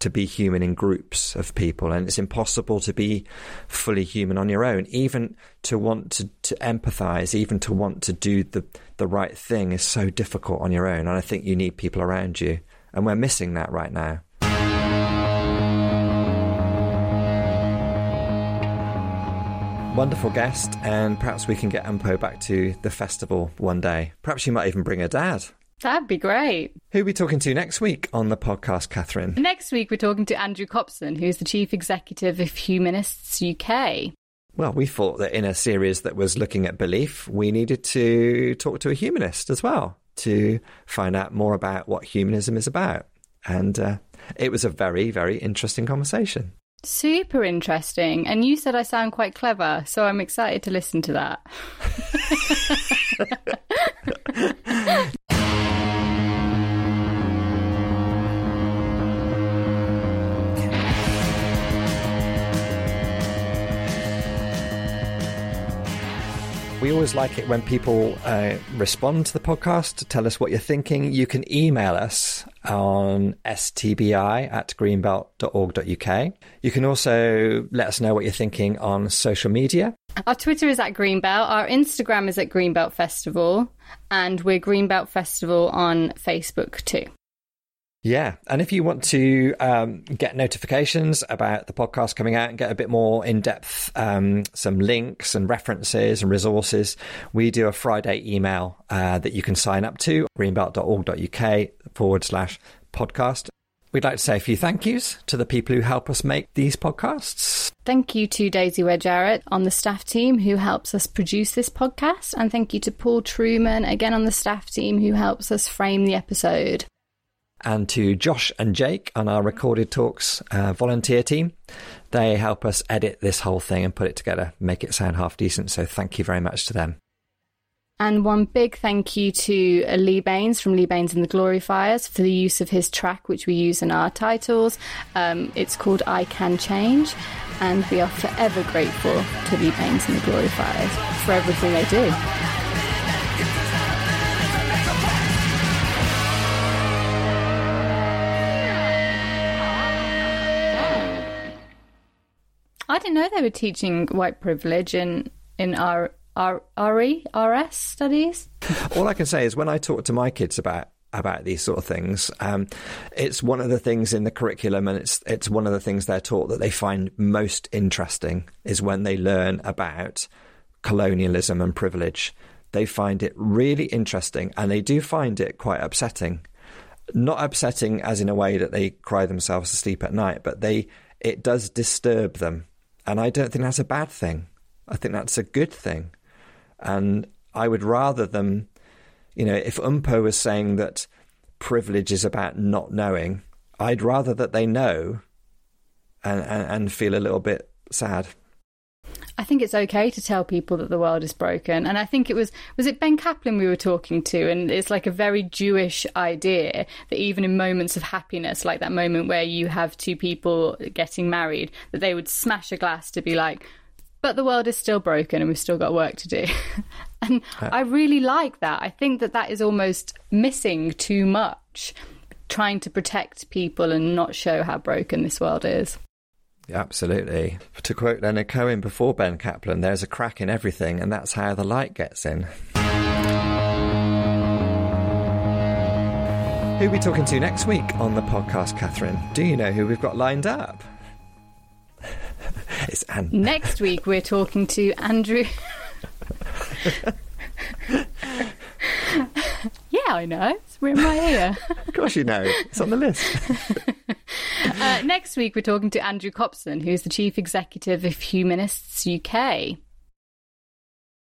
Speaker 2: to be human in groups of people, and it's impossible to be fully human on your own. Even to want to, to empathize, even to want to do the, the right thing is so difficult on your own. And I think you need people around you. And we're missing that right now. Wonderful guest, and perhaps we can get Mpho back to the festival one day. Perhaps you might even bring her dad.
Speaker 1: That'd be great.
Speaker 2: Who are we talking to next week on the podcast, Catherine?
Speaker 1: Next week, we're talking to Andrew Copson, who's the Chief Executive of Humanists UK.
Speaker 2: Well, we thought that in a series that was looking at belief, we needed to talk to a humanist as well to find out more about what humanism is about. And uh, it was a very, very interesting conversation.
Speaker 1: Super interesting. And you said I sound quite clever, so I'm excited to listen to that.
Speaker 2: We always like it when people uh, respond to the podcast to tell us what you're thinking. You can email us on stbi at greenbelt.org.uk. You can also let us know what you're thinking on social media.
Speaker 1: Our Twitter is at Greenbelt, our Instagram is at Greenbelt Festival, and we're Greenbelt Festival on Facebook too.
Speaker 2: Yeah. And if you want to um, get notifications about the podcast coming out and get a bit more in depth, um, some links and references and resources, we do a Friday email uh, that you can sign up to greenbelt.org.uk forward slash podcast. We'd like to say a few thank yous to the people who help us make these podcasts.
Speaker 1: Thank you to Daisy Ware Jarrett on the staff team who helps us produce this podcast. And thank you to Paul Truman, again on the staff team, who helps us frame the episode
Speaker 2: and to Josh and Jake on our Recorded Talks uh, volunteer team. They help us edit this whole thing and put it together, make it sound half decent. So thank you very much to them.
Speaker 1: And one big thank you to uh, Lee Bains from Lee Bains and the Glory Fires for the use of his track, which we use in our titles. Um, it's called I Can Change, and we are forever grateful to Lee Bains and the Glory Fires for everything they do. Didn't know they were teaching white privilege in in our our RE RS studies.
Speaker 2: All I can say is when I talk to my kids about about these sort of things. Um, it's one of the things in the curriculum, and it's it's one of the things they're taught that they find most interesting is when they learn about colonialism and privilege. They find it really interesting, and they do find it quite upsetting. Not upsetting as in a way that they cry themselves to sleep at night, but they it does disturb them and I don't think that's a bad thing. I think that's a good thing. And I would rather them, you know, if Mpho was saying that privilege is about not knowing, I'd rather that they know and, and, and feel a little bit sad.
Speaker 1: I think it's okay to tell people that the world is broken. And I think it was was it Ben Kaplan we were talking to, and it's like a very Jewish idea that even in moments of happiness, like that moment where you have two people getting married, that they would smash a glass to be like, but the world is still broken and we've still got work to do. and I really like that. I think that that is almost missing too much, trying to protect people and not show how broken this world is.
Speaker 2: Absolutely. To quote Leonard Cohen before Ben Kaplan, there's a crack in everything, and that's how the light gets in. Who are we talking to next week on the podcast, Catherine? Do you know who we've got lined up? it's Anne.
Speaker 1: Next week, we're talking to Andrew. yeah, I know. It's in my ear.
Speaker 2: of course, you know. It's on the list.
Speaker 1: uh, next week, we're talking to Andrew Copson, who's the Chief Executive of Humanists UK.